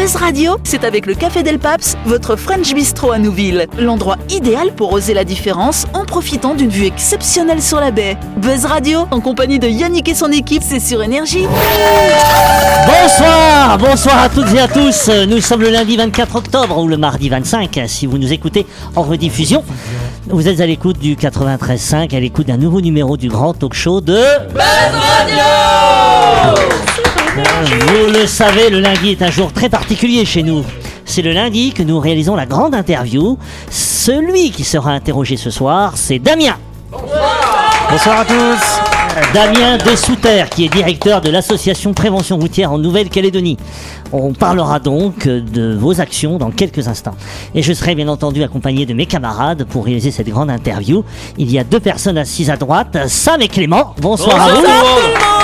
Buzz Radio, c'est avec le Café Del Paps, votre French Bistro à Nouville. L'endroit idéal pour oser la différence en profitant d'une vue exceptionnelle sur la baie. Buzz Radio, en compagnie de Yannick et son équipe, c'est sur Énergie. Bonsoir, bonsoir à toutes et à tous. Nous sommes le lundi 24 octobre ou le mardi 25 si vous nous écoutez en rediffusion. Vous êtes à l'écoute du 93.5, à l'écoute d'un nouveau numéro du grand talk show de Vous le savez, le lundi est un jour très particulier chez nous. C'est le lundi que nous réalisons la grande interview. Celui qui sera interrogé ce soir, c'est Damien. Bonsoir à tous. Damien Dessouter, qui est directeur de l'association Prévention routière en Nouvelle-Calédonie. On parlera donc de vos actions dans quelques instants. Et je serai bien entendu accompagné de mes camarades pour réaliser cette grande interview. Il y a deux personnes assises à droite, Sam et Clément. Bonsoir, à vous.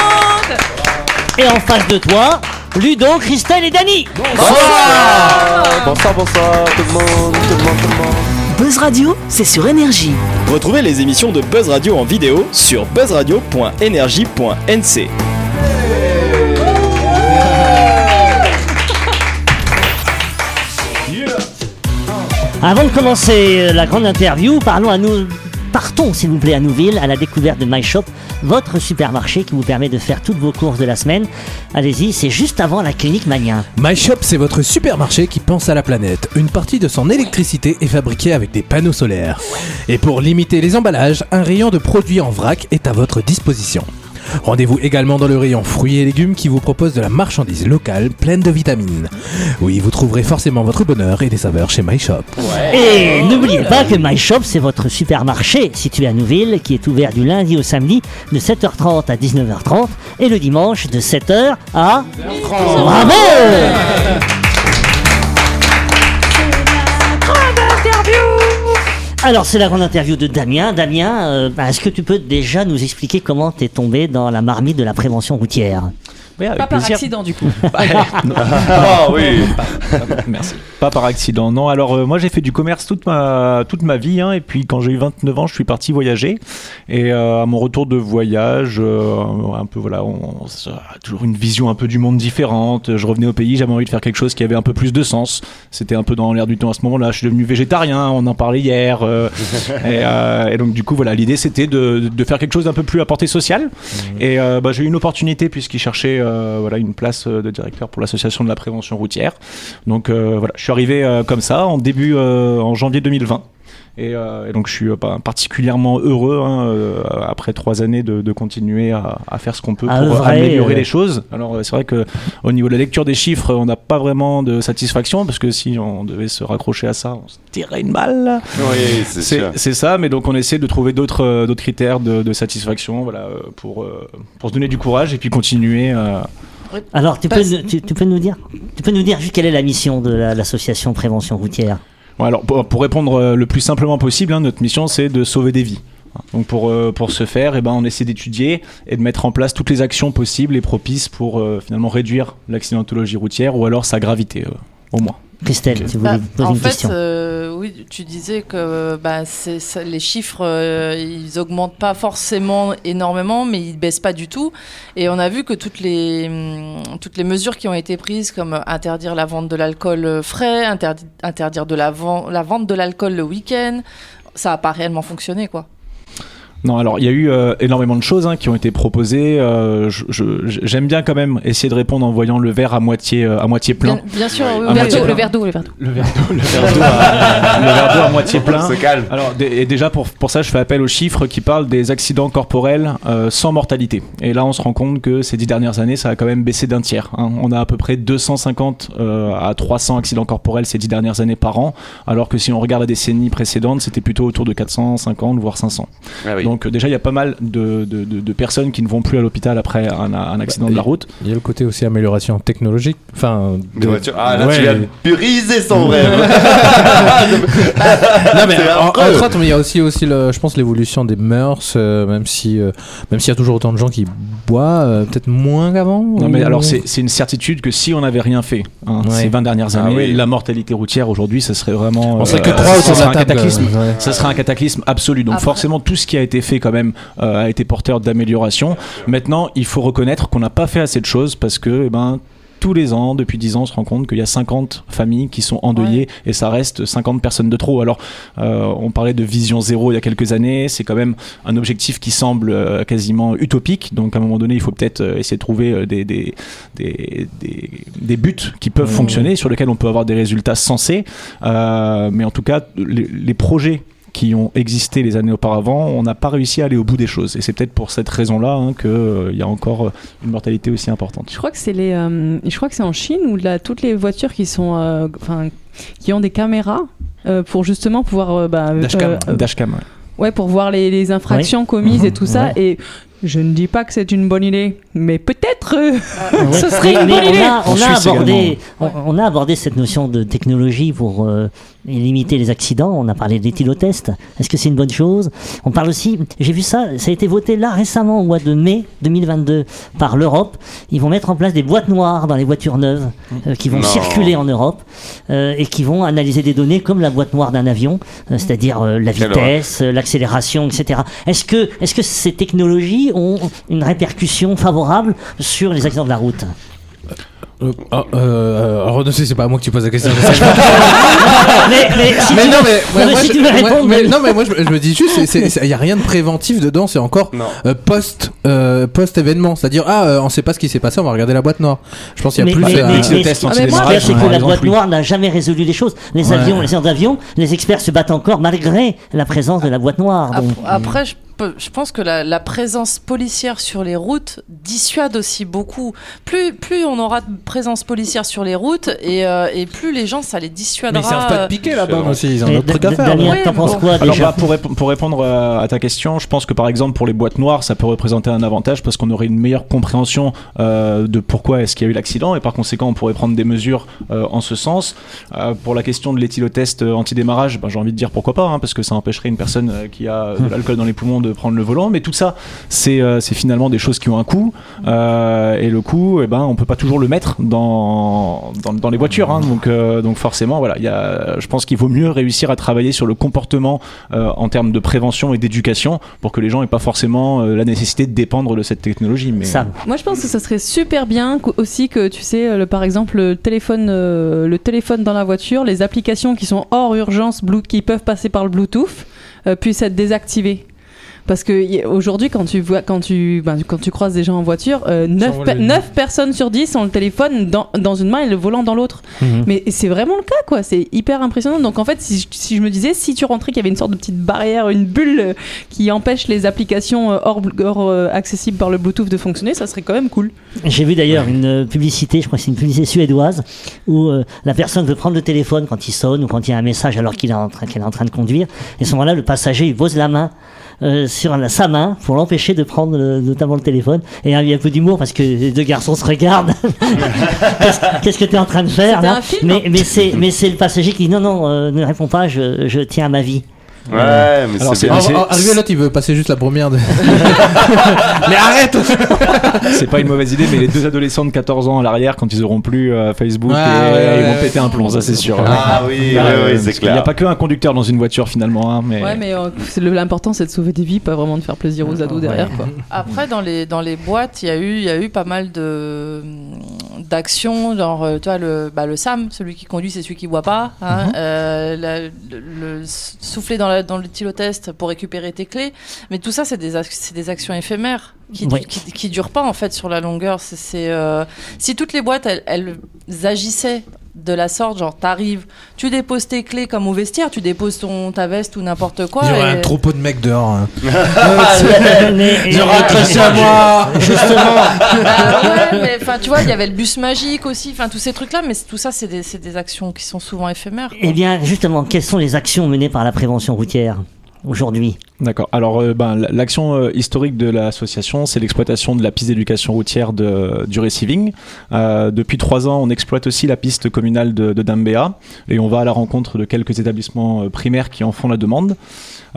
Et en face de toi, Ludo, Christelle et Dany. Bonsoir Bonsoir, bonsoir, tout le monde, tout le monde, tout le monde. Buzz Radio, c'est sur Énergie. Retrouvez les émissions de Buzz Radio en vidéo sur buzzradio.energie.nc. Avant de commencer la grande interview, parlons à nous. Partons, s'il vous plaît, à Nouville, à la découverte de MyShop, votre supermarché qui vous permet de faire toutes vos courses de la semaine. Allez-y, c'est juste avant la clinique Mania. MyShop, c'est votre supermarché qui pense à la planète. Une partie de son électricité est fabriquée avec des panneaux solaires. Et pour limiter les emballages, un rayon de produits en vrac est à votre disposition. Rendez-vous également dans le rayon fruits et légumes qui vous propose de la marchandise locale pleine de vitamines. Oui, vous trouverez forcément votre bonheur et des saveurs chez MyShop. Et n'oubliez pas que MyShop, c'est votre supermarché situé à Nouville qui est ouvert du lundi au samedi de 7h30 à 19h30 et le dimanche de 7h à... Bravo Alors c'est la grande interview de Damien. Damien, euh, bah, est-ce que tu peux déjà nous expliquer comment t'es tombé dans la marmite de la prévention routière? Oui, avec Pas par accident du coup. Ah oui Merci. Pas par accident. Non, alors euh, moi j'ai fait du commerce toute ma, toute ma vie. hein, et puis quand j'ai eu 29 ans, je suis parti voyager. Et euh, à mon retour de voyage, euh, un peu voilà, on, on a toujours une vision un peu du monde différente. Je revenais au pays, j'avais envie de faire quelque chose qui avait un peu plus de sens. C'était un peu dans l'air du temps à ce moment-là. Je suis devenu végétarien, on en parlait hier. euh, et, euh, et donc du coup voilà, l'idée c'était de, de faire quelque chose d'un peu plus à portée sociale. Et euh, bah, j'ai eu une opportunité puisqu'il cherchait euh, voilà, une place euh, de directeur pour l'association de la prévention routière. Donc euh, voilà, je suis arrivé euh, comme ça en début, euh, en janvier 2020. Et, euh, et donc je suis euh, pas- particulièrement heureux hein, euh, après trois années de, de continuer à, à faire ce qu'on peut À pour améliorer les choses. Alors euh, c'est vrai que au niveau de la lecture des chiffres, on n'a pas vraiment de satisfaction parce que si on devait se raccrocher à ça, on se tirerait une balle. Oui, c'est C'est sûr. c'est ça, mais donc on essaie de trouver d'autres d'autres critères de, de satisfaction, voilà, euh, pour euh, pour se donner du courage et puis continuer. euh, Alors tu peux, tu, tu peux nous dire, tu peux nous dire juste quelle est la mission de la- l'association prévention routière? Alors, pour, répondre euh, le plus simplement possible, hein, notre mission c'est de sauver des vies. Donc pour, euh, pour ce faire, eh ben, on essaie d'étudier et de mettre en place toutes les actions possibles et propices pour euh, finalement réduire l'accidentologie routière ou alors sa gravité au moins. Christelle, si vous voulez Bah, poser en une fait, question. euh, oui, tu disais que bah, les chiffres, euh, ils augmentent pas forcément énormément, mais ils baissent pas du tout. Et on a vu que toutes les, hum, toutes les mesures qui ont été prises, comme interdire la vente de l'alcool frais, interdi- interdire de la, la vente de l'alcool le week-end, ça a pas réellement fonctionné, quoi. Non, alors il y a eu euh, énormément de choses hein, qui ont été proposées. euh, je- je- J'aime bien quand même essayer de répondre en voyant le verre à moitié, euh, à moitié plein. Bien, bien sûr, oui, le verre d'eau, le verre d'eau, le verre d'eau. Le verre d'eau, le verre d'eau à, à moitié plein. Se calme. Alors, et déjà pour, pour ça, je fais appel aux chiffres qui parlent des accidents corporels euh, sans mortalité. Et là, on se rend compte que ces dix dernières années, ça a quand même baissé d'un tiers. hein. On a à peu près 250 euh, à 300 accidents corporels ces dix dernières années par an, alors que si on regarde la décennie précédente, c'était plutôt autour de 450 voire 500. Ah oui. Donc déjà, il y a pas mal de, de- de- de personnes qui ne vont plus à l'hôpital après un, un accident de la route. Il y a le côté aussi amélioration technologique. Enfin, Des voitures. Ah là, Ouais. tu viens de son rêve. Non, mais en- entre autres, mais il y a aussi, aussi le, je pense, l'évolution des mœurs, euh, même si, euh, même s'il y a toujours autant de gens qui boivent, euh, peut-être moins qu'avant. Non mais alors c'est c'est une certitude que si on n'avait rien fait hein, Ouais. ces 20 dernières Ah années, oui. la mortalité routière aujourd'hui, ça serait vraiment On serait euh, que trois ça de serait un cataclysme. ouais. Ça serait un cataclysme absolu. Donc Après- forcément, tout ce qui a été fait quand même euh, a été porteur d'amélioration. Maintenant, il faut reconnaître qu'on n'a pas fait assez de choses parce que, eh ben, tous les ans, depuis 10 ans, on se rend compte qu'il y a 50 familles qui sont endeuillées et ça reste 50 personnes de trop. Alors, euh, on parlait de vision zéro il y a quelques années, c'est quand même un objectif qui semble euh, quasiment utopique. Donc, à un moment donné, il faut peut-être euh, essayer de trouver des, des, des, des, des buts qui peuvent fonctionner, sur lesquels on peut avoir des résultats sensés. Euh, mais en tout cas, les, les projets qui ont existé les années auparavant, on n'a pas réussi à aller au bout des choses. Et c'est peut-être pour cette raison-là hein, qu'il y a encore euh, une mortalité aussi importante. Je crois que c'est les, euh, je crois que c'est en Chine où là, toutes les voitures qui sont, euh, enfin, qui ont des caméras euh, pour justement pouvoir, euh, bah, Dashcam. euh, Dashcam. ouais. ouais, pour voir les, les infractions commises et tout ça. Et je ne dis pas que c'est une bonne idée, mais peut-être euh, ce serait une bonne on idée. a, on a abordé, on, on a abordé cette notion de technologie pour euh, limiter les accidents. On a parlé d'éthylotest. Est-ce que c'est une bonne chose? On parle aussi, j'ai vu ça, ça a été voté là récemment au mois de mai 2022 par l'Europe. Ils vont mettre en place des boîtes noires dans les voitures neuves euh, qui vont Non. circuler en Europe euh, et qui vont analyser des données comme la boîte noire d'un avion, euh, c'est-à-dire euh, la vitesse, l'accélération, etc. Est-ce que, est-ce que ces technologies ont une répercussion favorable sur les accidents de la route? Euh, ah, euh, alors, non, c'est pas à moi que tu poses la question. mais, mais si mais tu non, veux- mais, moi, si je- tu veux moi- répondre, mais- mais- non, mais moi, je, je me dis juste, il y a rien de préventif dedans, c'est encore euh, post, euh, post événement, c'est-à-dire ah, euh, on sait pas ce qui s'est passé, on va regarder la boîte noire. Je pense qu'il y a Mais- plus. mais- euh, mais- mais- test ah, mais moi, démarrage, c'est que la boîte noire n'a jamais résolu les choses. Les Ouais. avions, les avions d'avion, les experts se battent encore malgré la présence de la boîte noire. Donc- Après, je, je pense que la, la présence policière sur les routes dissuade aussi beaucoup. Plus, plus on aura de présence policière sur les routes et, euh, et plus les gens, ça les dissuadera. mais ils savent pas te piquer là-bas aussi, ils ont d'autres trucs à Da- faire. Damien, Ouais, t'en penses bon. quoi Alors déjà bah, pour, rép- pour répondre euh, à ta question, je pense que par exemple pour les boîtes noires, ça peut représenter un avantage parce qu'on aurait une meilleure compréhension euh, de pourquoi est-ce qu'il y a eu l'accident et par conséquent on pourrait prendre des mesures euh, en ce sens. Euh, pour la question de l'éthylotest anti-démarrage, bah, j'ai envie de dire pourquoi pas, hein, parce que ça empêcherait une personne qui a de l'alcool dans les poumons de prendre le volant. Mais tout ça, c'est euh, finalement des choses qui ont un coût euh, et le coût, eh ben, on peut pas toujours le mettre dans, dans, dans les voitures. hein. donc, euh, donc forcément, voilà, il y a, je pense qu'il vaut mieux réussir à travailler sur le comportement euh, en termes de prévention et d'éducation pour que les gens aient pas forcément euh, la nécessité de dépendre de cette technologie. Mais Sam. Moi, je pense que ça serait super bien aussi que tu sais, le, par exemple, le téléphone, euh, le téléphone dans la voiture, les applications qui sont hors urgence, Blue- qui peuvent passer par le Bluetooth, euh, puissent être désactivées. Parce que aujourd'hui, quand tu vois, quand tu, ben, quand tu croises des gens en voiture, euh, 9, envoient le- personnes sur 10 ont le téléphone dans, dans une main et le volant dans l'autre. Mhm. Mais c'est vraiment le cas, quoi. C'est hyper impressionnant. Donc en fait, si je, si je me disais, si tu rentrais qu'il y avait une sorte de petite barrière, une bulle euh, qui empêche les applications euh, hors, hors, euh, accessibles par le Bluetooth de fonctionner, ça serait quand même cool. J'ai vu d'ailleurs une publicité, je crois que c'est une publicité suédoise, où euh, la personne veut prendre le téléphone quand il sonne ou quand il y a un message alors qu'il est en train, qu'elle est en train de conduire. Et à ce moment-là, le passager il pose la main euh, sur la- sa main pour l'empêcher de prendre le- notamment le téléphone. Et hein, il y a un peu d'humour parce que les deux garçons se regardent. Qu'est-ce que tu es en train de faire là un film Mais, c'est mais c'est le passager qui dit non non euh, ne réponds pas, je, je tiens à ma vie. Ouais, mais Alors, c'est bien. Ah, ah, Arrivé l'autre, il veut passer juste la première. De... mais arrête c'est pas une mauvaise idée. Mais les deux adolescents de 14 ans à l'arrière, quand ils auront plus euh, Facebook, Ouais, et, ouais, ils vont ouais. péter un plomb, ça c'est sûr. Ah oui, Euh, ouais, ouais, parce c'est qu'il n'y a clair. pas qu'un conducteur dans une voiture finalement. hein, mais... Ouais, mais euh, l'important, c'est de sauver des vies, pas vraiment de faire plaisir aux ados derrière, quoi. Après, dans les, dans les boîtes, il y, a eu- il y a eu pas mal de d'actions, genre, euh, tu vois, le, bah, le SAM, celui qui conduit, c'est celui qui voit pas. hein, euh, la- le, le souffler dans, la, dans le tylotest pour récupérer tes clés. Mais tout ça, c'est des, des actions éphémères qui, Oui. qui, qui durent pas, en fait, sur la longueur. C'est, euh, si toutes les boîtes, elles, elles agissaient de la sorte, genre, t'arrives, tu déposes tes clés comme au vestiaire, tu déposes ton, ta veste ou n'importe quoi. Il y aurait et- un troupeau de mecs dehors. hein. Mais- Je rentre à moi Bah ouais, mais enfin, tu vois, il y avait le bus magique aussi, enfin, tous ces trucs-là, mais tout ça, c'est des, c'est des actions qui sont souvent éphémères. quoi. Eh bien, justement, quelles sont les actions menées par la prévention routière? Aujourd'hui D'accord. Alors, euh, ben, l'action euh, historique de l'association, c'est l'exploitation de la piste d'éducation routière de, du receiving. Euh, depuis trois ans, on exploite aussi la piste communale de, de Dambéa et on va à la rencontre de quelques établissements primaires qui en font la demande.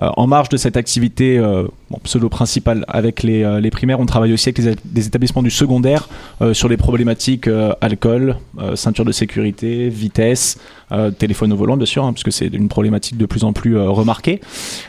Euh, en marge de cette activité euh, pseudo-principale avec les, euh, les primaires, on travaille aussi avec les, établissements du secondaire sur les problématiques alcool, ceinture de sécurité, vitesse, téléphone au volant, bien sûr, hein, puisque c'est une problématique de plus en plus remarquée.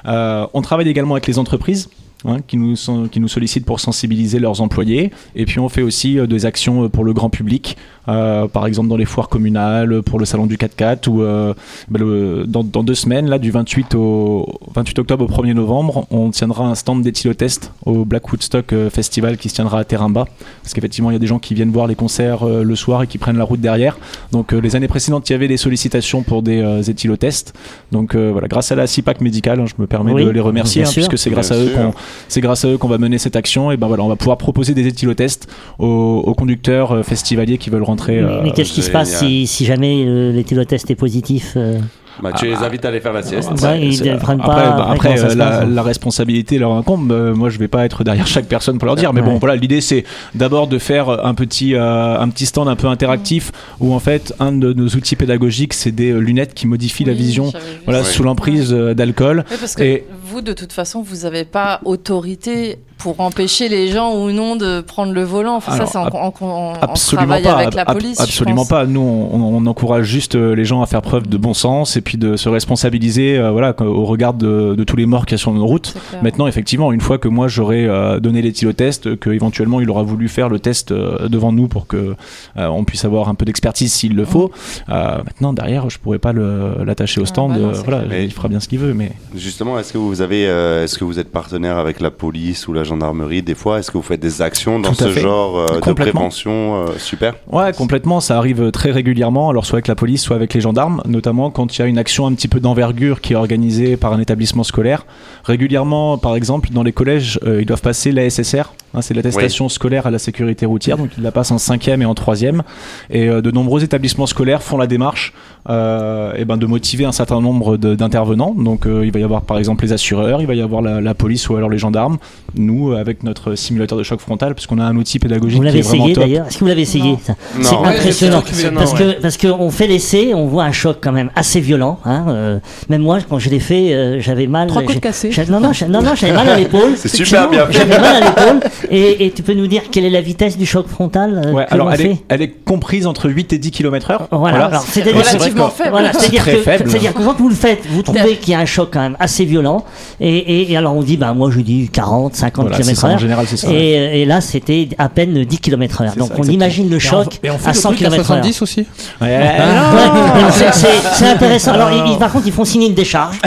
On travaille également avec les entreprises. Hein, qui, nous sont- qui nous sollicitent pour sensibiliser leurs employés. Et puis on fait aussi euh, des actions euh, pour le grand public, euh, par exemple dans les foires communales, pour le salon du 4x4, ou euh, bah, le- dans, dans deux semaines, là, du 28, au 28 octobre au 1er novembre, on tiendra un stand d'éthylotest au Black Woodstock euh, Festival qui se tiendra à Terimba. Parce qu'effectivement, il y a des gens qui viennent voir les concerts euh, le soir et qui prennent la route derrière. Donc euh, les années précédentes, il y avait des sollicitations pour des euh, éthylotests. Donc euh, voilà, grâce à la CIPAC médicale, hein, je me permets Oui, de les remercier, hein, puisque c'est grâce à eux qu'on c'est grâce à eux qu'on va mener cette action. Et ben voilà, on va pouvoir proposer des éthylotests aux, aux conducteurs euh, festivaliers qui veulent rentrer. Mais, euh, mais qu'est-ce qui se passe si, si jamais euh, l'éthylotest est positif euh, Bah, tu les invites à aller faire la sieste. Ouais, ils ne après, pas. bah, après, ça euh, la, responsabilité leur incombe. Euh, moi, je vais pas être derrière chaque personne pour leur dire. Mais bon, Ouais. voilà, l'idée c'est d'abord de faire un petit, euh, un petit stand un peu interactif où en fait, un de nos outils pédagogiques, c'est des euh, lunettes qui modifient la vision. Voilà, sous l'emprise d'alcool. Oui, parce que Et- vous, de toute façon, vous n'avez pas autorité pour empêcher les gens ou non de prendre le volant. Enfin, Alors, ça, c'est en, en- en- en Absolument travail pas. avec la police. absolument pas. Nous, on, on encourage juste euh, les gens à faire preuve de bon sens et puis de se responsabiliser, euh, voilà, au regard de, de tous les morts qu'il y a sur nos routes. Maintenant, effectivement, une fois que moi j'aurai euh, donné l'éthylotest, que éventuellement il aura voulu faire le test euh, devant nous pour que euh, on puisse avoir un peu d'expertise s'il le faut. euh, maintenant, derrière, je pourrais pas l'attacher au Ah, stand. bah non, euh, voilà, il fera bien ce qu'il veut, mais Justement, est-ce que vous avez, euh, est-ce que vous êtes partenaire avec la police ou la gendarmerie des fois Est-ce que vous faites des actions dans ce fait. genre euh, de prévention euh, Super? Ouais, complètement. Ça arrive très régulièrement, alors soit avec la police, soit avec les gendarmes, notamment quand il y a une action un petit peu d'envergure qui est organisée par un établissement scolaire. Régulièrement, par exemple, dans les collèges, euh, ils doivent passer la SSR, hein, c'est l'attestation scolaire à la sécurité routière, donc ils la passent en cinquième et en troisième. Et de nombreux établissements scolaires font la démarche eh ben, de motiver un certain nombre d'intervenants. Donc il va y avoir par exemple les assureurs, il va y avoir la, la police ou alors les gendarmes. Nous, avec notre simulateur de choc frontal, parce qu'on a un outil pédagogique Vous qui l'avez essayé top. d'ailleurs Est-ce que vous l'avez essayé Non. ça Non. C'est Ouais, impressionnant. Parce ouais. que parce qu'on fait l'essai, on voit un choc quand même assez violent. Hein, euh, même moi, quand je l'ai fait, euh, j'avais mal. Trois coups de j'ai- cassé. j'ai- Non, non, j'ai- non, non, j'avais mal à l'épaule. C'est super bien. J'avais mal à l'épaule. Et, et tu peux nous dire quelle est la vitesse du choc frontal euh, Ouais, que alors elle fait est, elle est comprise entre 8 et 10 km heure. Voilà, c'est Relativement que- faible. Voilà, c'est-à-dire très que, quand vous le faites, vous trouvez qu'il y a un choc quand même assez violent. Et, et, et alors on dit, bah moi je dis 40, 50 Voilà, c'est km ça, en heure. général, c'est ça. ouais. Et, euh, et là, c'était à peine 10 km heure. C'est Donc ça, on exactement. imagine le Et on- choc et on fait à le 100 truc à km heure. 70 aussi Ouais, Ouais, alors c'est- c'est intéressant. Alors, ils- ils- par contre, ils font signer une décharge.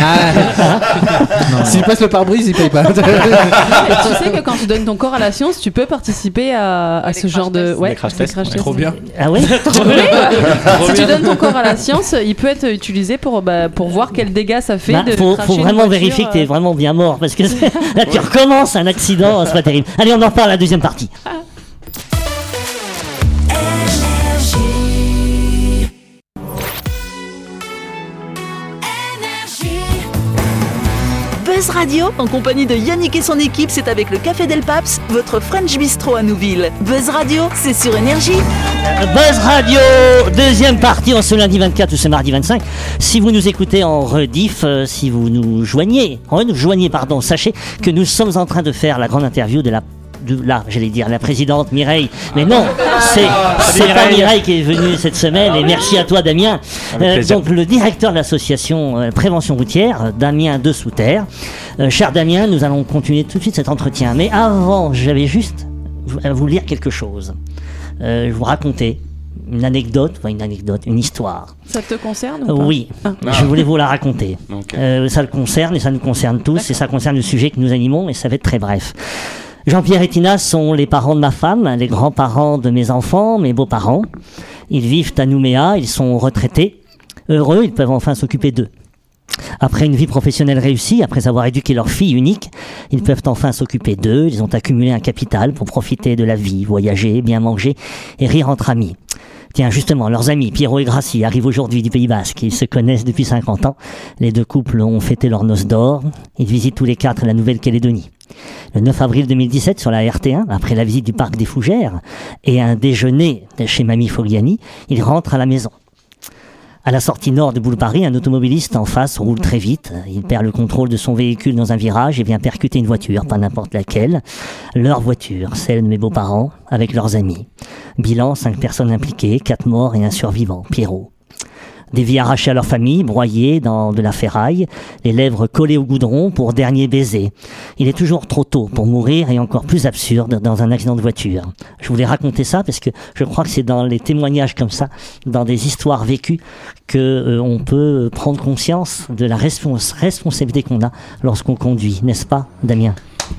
S'il passe le pare-brise, il paye pas. Tu sais que quand tu donnes ton corps à la science, tu peux participer à, ce genre de. Ouais, crash tests, tests. Trop bien. Ah ouais si tu donnes ton corps à la science, il peut être utilisé pour, bah, pour voir quels dégâts ça fait. Bah, de faut, vraiment vérifier que euh. t'es vraiment bien mort parce que là tu recommences un accident, c'est pas terrible. Allez, on en reparle à la deuxième partie. Buzz Radio, en compagnie de Yannick et son équipe, c'est avec le Café Del Paps, votre French Bistro à Nouville. Buzz Radio, c'est sur Énergie. Buzz Radio, deuxième partie en ce lundi 24 ou ce mardi 25. Si vous nous écoutez en rediff, euh, si vous nous joignez, en nous joignez, pardon, sachez que nous sommes en train de faire la grande interview de la de là, j'allais dire la présidente Mireille, mais non, c'est c'est pas Mireille qui est venue cette semaine et merci à toi Damien. Euh, donc le directeur de l'association euh, Prévention routière, Damien de Souterre. Euh, cher Damien, nous allons continuer tout de suite cet entretien, mais avant, j'avais juste à vous lire quelque chose. Euh, je vous raconter une anecdote, enfin une anecdote, une histoire. Ça te concerne ou pas? Oui, Ah. je voulais vous la raconter. Euh, ça le concerne et ça nous concerne tous et ça concerne le sujet que nous animons et ça va être très bref. Jean-Pierre et Tina sont les parents de ma femme, les grands-parents de mes enfants, mes beaux-parents. Ils vivent à Nouméa, ils sont retraités. Heureux, ils peuvent enfin s'occuper d'eux. Après une vie professionnelle réussie, après avoir éduqué leur fille unique, ils peuvent enfin s'occuper d'eux, ils ont accumulé un capital pour profiter de la vie, voyager, bien manger et rire entre amis. Tiens, justement, leurs amis, Pierrot et Gracie, arrivent aujourd'hui du Pays Basque. Ils se connaissent depuis 50 ans. Les deux couples ont fêté leur noces d'or. Ils visitent tous les quatre la Nouvelle-Calédonie. Le 9 avril 2017, sur la RT1, après la visite du parc des Fougères et un déjeuner chez Mamie Fogliani, ils rentrent à la maison. À la sortie nord de Boule Paris, un automobiliste en face roule très vite. Il perd le contrôle de son véhicule dans un virage et vient percuter une voiture, pas n'importe laquelle. Leur voiture, celle de mes beaux-parents, avec leurs amis. Bilan, cinq personnes impliquées, quatre morts et un survivant, Pierrot. Des vies arrachées à leur famille, broyées dans de la ferraille, les lèvres collées au goudron pour dernier baiser. Il est toujours trop tôt pour mourir et encore plus absurde dans un accident de voiture. Je voulais raconter ça parce que je crois que c'est dans les témoignages comme ça, dans des histoires vécues, que euh, on peut prendre conscience de la respons- responsabilité qu'on a lorsqu'on conduit, n'est-ce pas, Damien?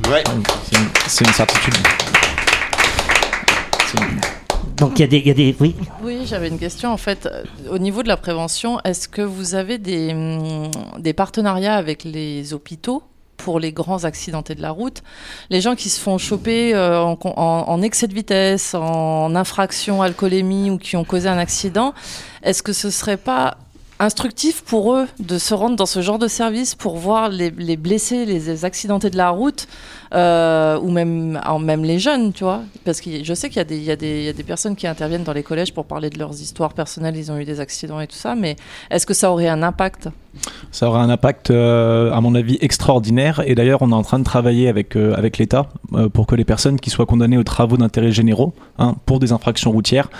Ouais. C'est une, c'est une certitude. Donc il y a des, oui. Oui, j'avais une question en fait. Au niveau de la prévention, est-ce que vous avez des, hum, partenariats avec les hôpitaux pour les grands accidentés de la route? Les gens qui se font choper euh, en- en excès de vitesse, en infraction, alcoolémie ou qui ont causé un accident, est-ce que ce serait pas instructif pour eux de se rendre dans ce genre de service pour voir les, les blessés, les accidentés de la route, euh, ou même, même les jeunes, tu vois. Parce que je sais qu'il y, y, y a des personnes qui interviennent dans les collèges pour parler de leurs histoires personnelles, ils ont eu des accidents et tout ça, mais est-ce que ça aurait un impact? Ça aura un impact, euh, à mon avis, extraordinaire. Et d'ailleurs, on est en train de travailler avec, euh, avec l'État pour que les personnes qui soient condamnées aux travaux d'intérêt généraux hein, pour des infractions routières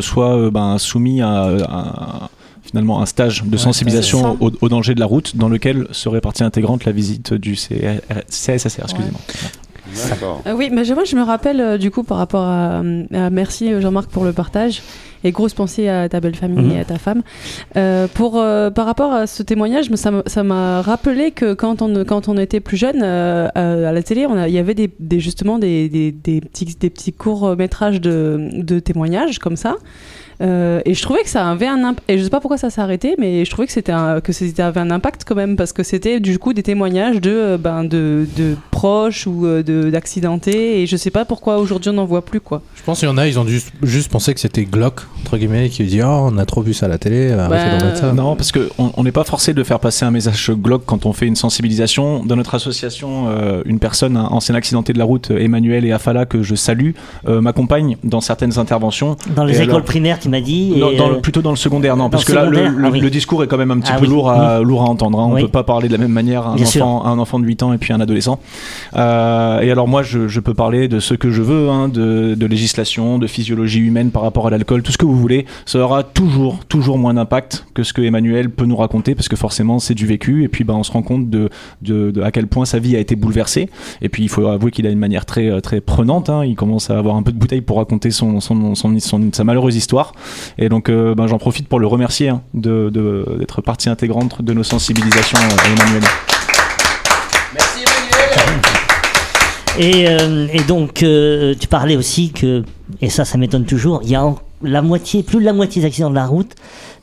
soient ben, soumis à, à- finalement un stage de sensibilisation ça. au, au danger de la route dans lequel serait partie intégrante la visite du CR CSSR. Excusez-moi. Euh, oui, mais je- moi je me rappelle euh, du coup par rapport à, à- merci euh, Jean-Marc pour le partage et grosse pensée à ta belle famille Mhm. et à ta femme. Euh, pour euh, par rapport à ce témoignage, ça m'a- rappelé que quand on quand on était plus jeune euh, à, la télé, il y avait des, des- justement des, des, des petits des petits courts métrages de, de témoignages comme ça. Euh, et je trouvais que ça avait un impact. Et je sais pas pourquoi ça s'est arrêté, mais je trouvais que c'était que c'était avait un impact quand même parce que c'était du coup des témoignages de euh, ben de, de proches ou de d'accidentés. Et je sais pas pourquoi aujourd'hui on n'en voit plus quoi. Je pense qu'il y en a, ils ont dû juste penser que c'était Glock, entre guillemets, qui dit Oh, on a trop vu ça à la télé, arrêtez Bah, d'en mettre ça. Non, parce que on on n'est pas forcé de faire passer un message Glock quand on fait une sensibilisation. Dans notre association, euh, une personne, un ancien accidenté de la route, Emmanuel et Afala, que je salue, euh, m'accompagne dans certaines interventions. Dans les Et écoles alors- primaires, tu m'as dit. Non, et, dans le- euh, plutôt dans le secondaire, non, dans parce que là, le, secondaire, le- ah oui. le discours est quand même un petit Ah peu oui, lourd, à, lourd à entendre. hein. On Oui. peut pas parler de la même manière à un, enfant, à un enfant de 8 ans et puis un adolescent. Euh, et alors moi, je, je peux parler de ce que je veux, hein, de, de législation, de physiologie humaine par rapport à l'alcool, tout ce que vous voulez. Ça aura toujours, toujours moins d'impact que ce que Emmanuel peut nous raconter, parce que forcément, c'est du vécu. Et puis, bah, on se rend compte de, de, de à quel point sa vie a été bouleversée. Et puis, il faut avouer qu'il a une manière très, euh, très prenante. hein. Il commence à avoir un peu de bouteille pour raconter son, son, son, son- sa malheureuse histoire. Et donc, euh, ben, j'en profite pour le remercier hein, de- de- d'être partie intégrante de nos sensibilisations, euh, Emmanuel. Et, euh, et donc, euh, tu parlais aussi que, et ça, ça m'étonne toujours, il y a en- la moitié, plus de la moitié des accidents de la route,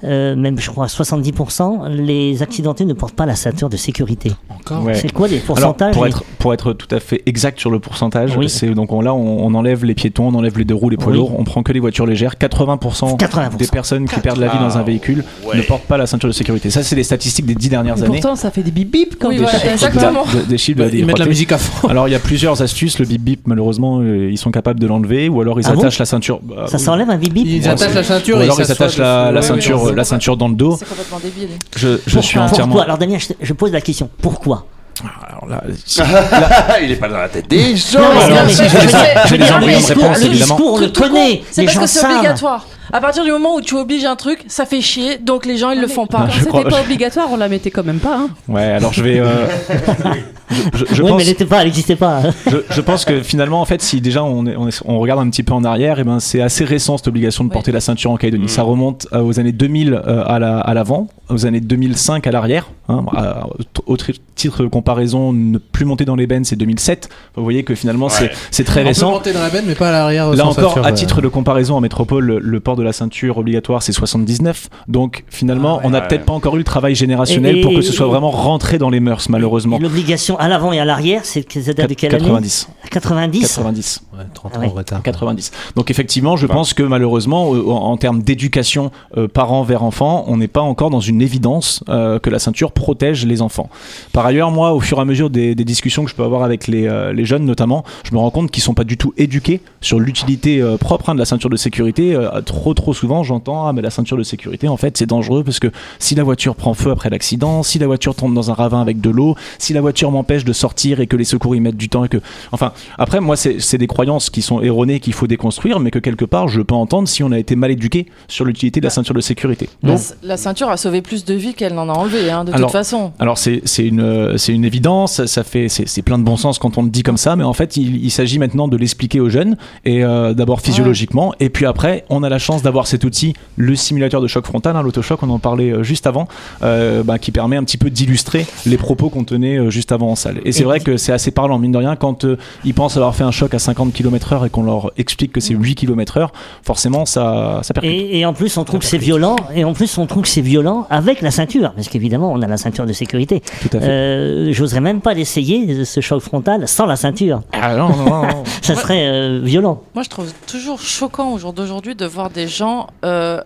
euh, même je crois 70%, les accidentés ne portent pas la ceinture de sécurité. Encore Ouais. C'est quoi les Alors, pourcentages pour être, pour être tout à fait exact sur le pourcentage, Oui. c'est donc on, là on, on enlève les piétons, on enlève les deux roues, les poids Oui. lourds, on prend que les voitures légères. 80%, 80%. des personnes qui perdent la vie dans un véhicule ne portent pas la ceinture de sécurité. Ça, c'est les statistiques des dix dernières années. Pourtant ça fait des bip bip quand Oui, des voilà, chiffres- exactement. De- des chiffres Bah, Ils mettent la musique à fond. Alors il y a plusieurs astuces. Le bip bip, malheureusement, euh, ils sont capables de l'enlever, ou alors ils Ah bon attachent la ceinture. Bah, Ça oui. s'enlève un bip bip Ils Ouais, attachent la ceinture Ou et alors ils s'assoient attachent la, la ceinture, la ceinture dans le dos. C'est complètement débile. Je, je suis entièrement. Pourquoi Alors Damien, je, je pose la question. Pourquoi Alors là, Il est pas dans la tête des gens. Non, mais- alors, non, mais si je j'ai des- embryons le de discours, réponse, évidemment. on le connaît. C'est parce que c'est obligatoire. À partir du moment où tu obliges un truc, ça fait chier, donc les gens ils le font pas. C'était crois- pas obligatoire, on la mettait quand même pas. Hein. Ouais, alors je vais. euh, je, je- je oui, pense, mais elle n'était pas, elle n'existait pas. je, je pense que finalement, en fait, si déjà on, est- on, est- on regarde un petit peu en arrière, et ben c'est assez récent cette obligation de porter la ceinture en Calédonie. Mm. Ça remonte euh, aux années 2000 euh, à la- à l'avant, aux années 2005 à l'arrière. Hein, au titre de comparaison, ne plus monter dans les bennes, c'est 2007. Vous voyez que finalement, c'est- c'est très On peut récent. monter dans la benne, mais pas à l'arrière. Là encore, ceinture, à titre de comparaison en métropole, le, le port de la ceinture obligatoire c'est 79. Donc finalement, on n'a Ouais. peut-être pas encore eu le travail générationnel Et- pour que et- ce soit vraiment rentré dans les mœurs, malheureusement. L'obligation à l'avant et à l'arrière, c'est de quelle année? 90. 90. 90. Ouais, 30 Ah ans ouais. en retard. 90. Donc effectivement, je Enfin. pense que malheureusement, euh, en, en termes d'éducation euh, parents vers enfants, on n'est pas encore dans une évidence euh, que la ceinture protège les enfants. Par ailleurs, moi, au fur et à mesure des, des discussions que je peux avoir avec les, euh, les jeunes notamment, je me rends compte qu'ils sont pas du tout éduqués sur l'utilité euh, propre hein, de la ceinture de sécurité. Euh, trop trop souvent, j'entends ah mais la ceinture de sécurité en fait c'est dangereux parce que si la voiture prend feu après l'accident, si la voiture tombe dans un ravin avec de l'eau, si la voiture m'empêche de sortir et que les secours y mettent du temps et que enfin après moi c'est des croyances croyances qui sont erronées qu'il faut déconstruire, mais que quelque part, je peux entendre si on a été mal éduqué sur l'utilité de la ceinture de sécurité. La, Donc, la ceinture a sauvé plus de vies qu'elle n'en a enlevé, hein, de Alors, toute façon. alors c'est une euh, une évidence, ça- fait c'est plein de bon sens quand on le dit comme ça, mais en fait il, il s'agit maintenant de l'expliquer aux jeunes et euh, d'abord physiologiquement et puis après on a la chance d'avoir cet outil, le simulateur de choc frontal, hein, l'autochoc, on en parlait euh, juste avant, euh, bah, qui permet un petit peu d'illustrer les propos qu'on tenait juste avant en salle. Et c'est vrai que c'est assez parlant mine de rien quand euh, ils pensent avoir fait un choc à 50 km/h et qu'on leur explique que c'est 8 km/h, forcément ça ça percute. Et, et en plus, on trouve que c'est violent. Et en plus, on trouve que c'est violent avec la ceinture, parce qu'évidemment, on a la ceinture de sécurité. Tout à fait. Euh, J'oserais même pas l'essayer, ce choc frontal, sans la ceinture. Ah non, non, non, non. Ça serait euh, violent. Moi, je trouve toujours choquant au jour d'aujourd'hui de voir des gens euh,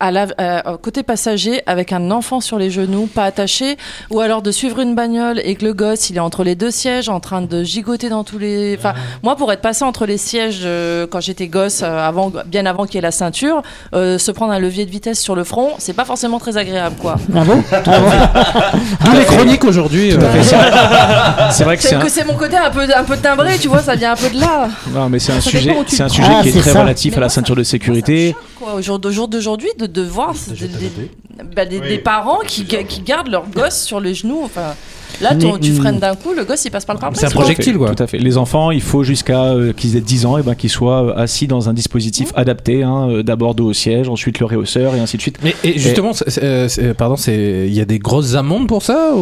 à la, euh, côté passager avec un enfant sur les genoux, pas attaché, ou alors de suivre une bagnole et que le gosse il est entre les deux sièges en train de gigoter dans tous les. Enfin, moi pour être passé entre les sièges euh, quand j'étais gosse, euh, avant, bien avant qu'il y ait la ceinture, euh, se prendre un levier de vitesse sur le front, c'est pas forcément très agréable quoi. Ah Ah Tous les chroniques aujourd'hui. euh, C'est vrai que c'est un, que c'est mon côté un peu, un peu timbré, tu vois, ça vient un peu de là. Non, mais c'est un sujet, c'est un sujet qui Ah, est c'est très ça. relatif Mais à la ceinture de sécurité. Quoi, au jour, au jour d'aujourd'hui, de, de voir des, des- bah, des- des parents qui, qui gardent leur gosse sur les genoux. Enfin, là, ton- tu freines d'un coup, le gosse il passe par le pare-brise. C'est un projectile, Tout à fait, quoi. Tout à fait. Les enfants, il faut jusqu'à euh, qu'ils aient 10 ans, et ben, qu'ils soient euh, assis dans un dispositif adapté. hein, euh, D'abord dos au siège, ensuite le réhausseur, et ainsi de suite. Mais et justement, c'est- c'est- euh, c'est- pardon, c'est il y a des grosses amendes pour ça ou,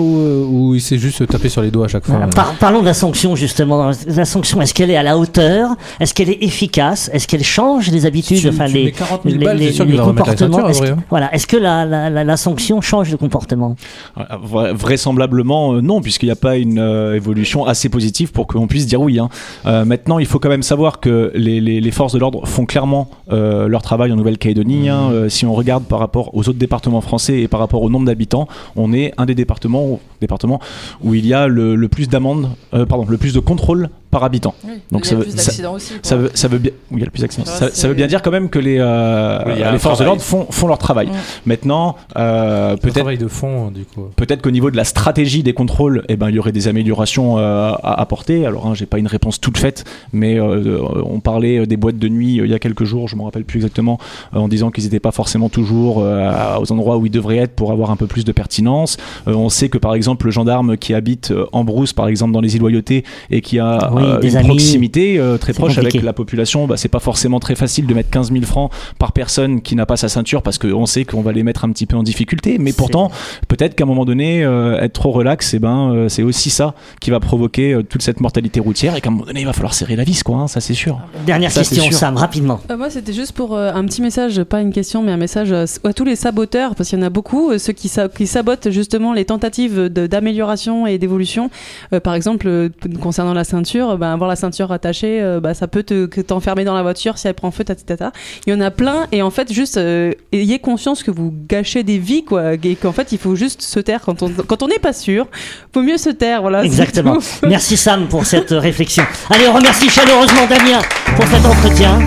ou il s'est juste tapé sur les doigts à chaque fois Par- parlons de la sanction justement. La sanction, est-ce qu'elle est à la hauteur? Est-ce qu'elle est efficace? Est-ce qu'elle change les habitudes? Tu- enfin tu les, mets 40 000 balles, c'est sûr qu'il les la comportements Est-ce que- après. Voilà. Est-ce que la, la, la, la sanction change le comportement? Vra- Vraisemblablement, non, puisqu'il n'y a pas une euh, évolution assez positive pour qu'on puisse dire oui. hein. Euh, maintenant, il faut quand même savoir que les, les- les forces de l'ordre font clairement euh, leur travail en Nouvelle-Calédonie. hein. Euh, si on regarde par rapport aux autres départements français et par rapport au nombre d'habitants, on est un des départements, départements où il y a le, le plus d'amendes, pardon, le plus de contrôles par habitant. Oui, Donc ça veut- plus ça- d'accidents aussi. quoi. Ça veut, ça veut bien. Oui, il y a le plus d'accidents. Ça, veut bien dire quand même que les, euh, Oui, les forces de l'ordre font, font leur travail. Mm. Maintenant, euh, Le peut-être travail de fond, du coup. Peut-être qu'au niveau de la stratégie des contrôles, eh ben, il y aurait des améliorations euh, à apporter. Alors, hein, j'ai pas une réponse toute faite, mais euh, on parlait des boîtes de nuit euh, il y a quelques jours, je me rappelle plus exactement, euh, en disant qu'ils n'étaient pas forcément toujours euh, aux endroits où ils devraient être pour avoir un peu plus de pertinence. Euh, on sait que par exemple, le gendarme qui habite euh, en brousse, par exemple dans les îles Loyauté, et qui a Oui, euh, des une amis. proximité euh, très proche avec la population, bah, c'est pas forcément très facile de mettre 15 000 francs par personne qui n'a pas sa ceinture parce qu'on sait qu'on va les mettre un petit peu en difficulté. Mais pourtant, peut-être qu'à un moment donné, euh, être trop relax, et ben, euh, c'est aussi ça qui va provoquer euh, toute cette mortalité routière et qu'à un moment donné, il va falloir serrer la vis, quoi. hein, ça, c'est sûr. Dernière Ça, question, sûr. Sam, rapidement. Euh, moi, c'était juste pour euh, un petit message, pas une question, mais un message à tous les saboteurs, parce qu'il y en a beaucoup, euh, ceux qui, sa- qui sabotent justement les tentatives d'amélioration et d'évolution. Euh, par exemple, euh, concernant la ceinture, euh, ben, avoir la ceinture attachée, euh, bah, ça peut te- t'enfermer dans la voiture si elle prend feu, tata, tata. Il y en a plein, et en fait, juste euh, ayez conscience que vous gâchez des vies, quoi, et qu'en fait, il faut juste se taire quand on quand on n'est pas sûr. Faut mieux se taire, voilà. Exactement. Merci Sam pour cette euh, réflexion. Allez, on remercie chaleureusement Damien pour cet entretien.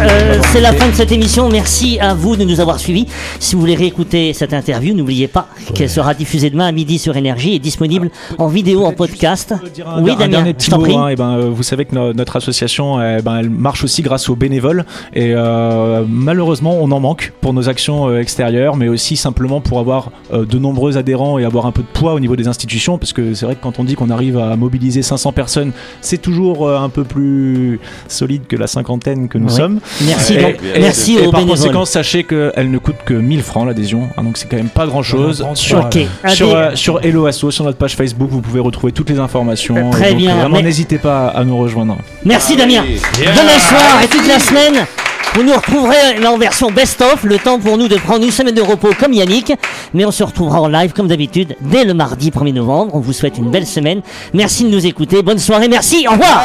Euh, c'est la fin de cette émission. Merci à vous de nous avoir suivis. Si vous voulez réécouter cette interview, n'oubliez pas qu'elle sera diffusée demain à midi sur Énergie et disponible en vidéo, en podcast. Un, Oui, un Damien, dernier petit mot. prie. hein, et ben, euh, vous savez que no- notre association, eh ben, elle marche aussi grâce aux bénévoles. Et euh, malheureusement, on en manque pour nos actions extérieures, mais aussi simplement pour avoir de nombreux adhérents et avoir un peu de poids au niveau des institutions. Parce que c'est vrai que quand on dit qu'on arrive à mobiliser 500 personnes, c'est toujours un peu plus solide que la cinquantaine que nous Oui. sommes. Merci, Et- donc, et- merci et aux par bénévoles. conséquent, sachez qu'elle ne coûte que 1000 francs l'adhésion, hein, donc c'est quand même pas grand chose. Sur, Ok. sur, euh, sur Hello Asso, sur notre page Facebook, vous pouvez retrouver toutes les informations. Très Et donc, bien, Vraiment, mais- n'hésitez pas à nous rejoindre. Merci Damien. Demain soir et toute la semaine, vous nous retrouverez en version best-of, le temps pour nous de prendre une semaine de repos comme Yannick. Mais on se retrouvera en live comme d'habitude dès le mardi 1er novembre. On vous souhaite une belle semaine. Merci de nous écouter. Bonne soirée. Merci. Au revoir.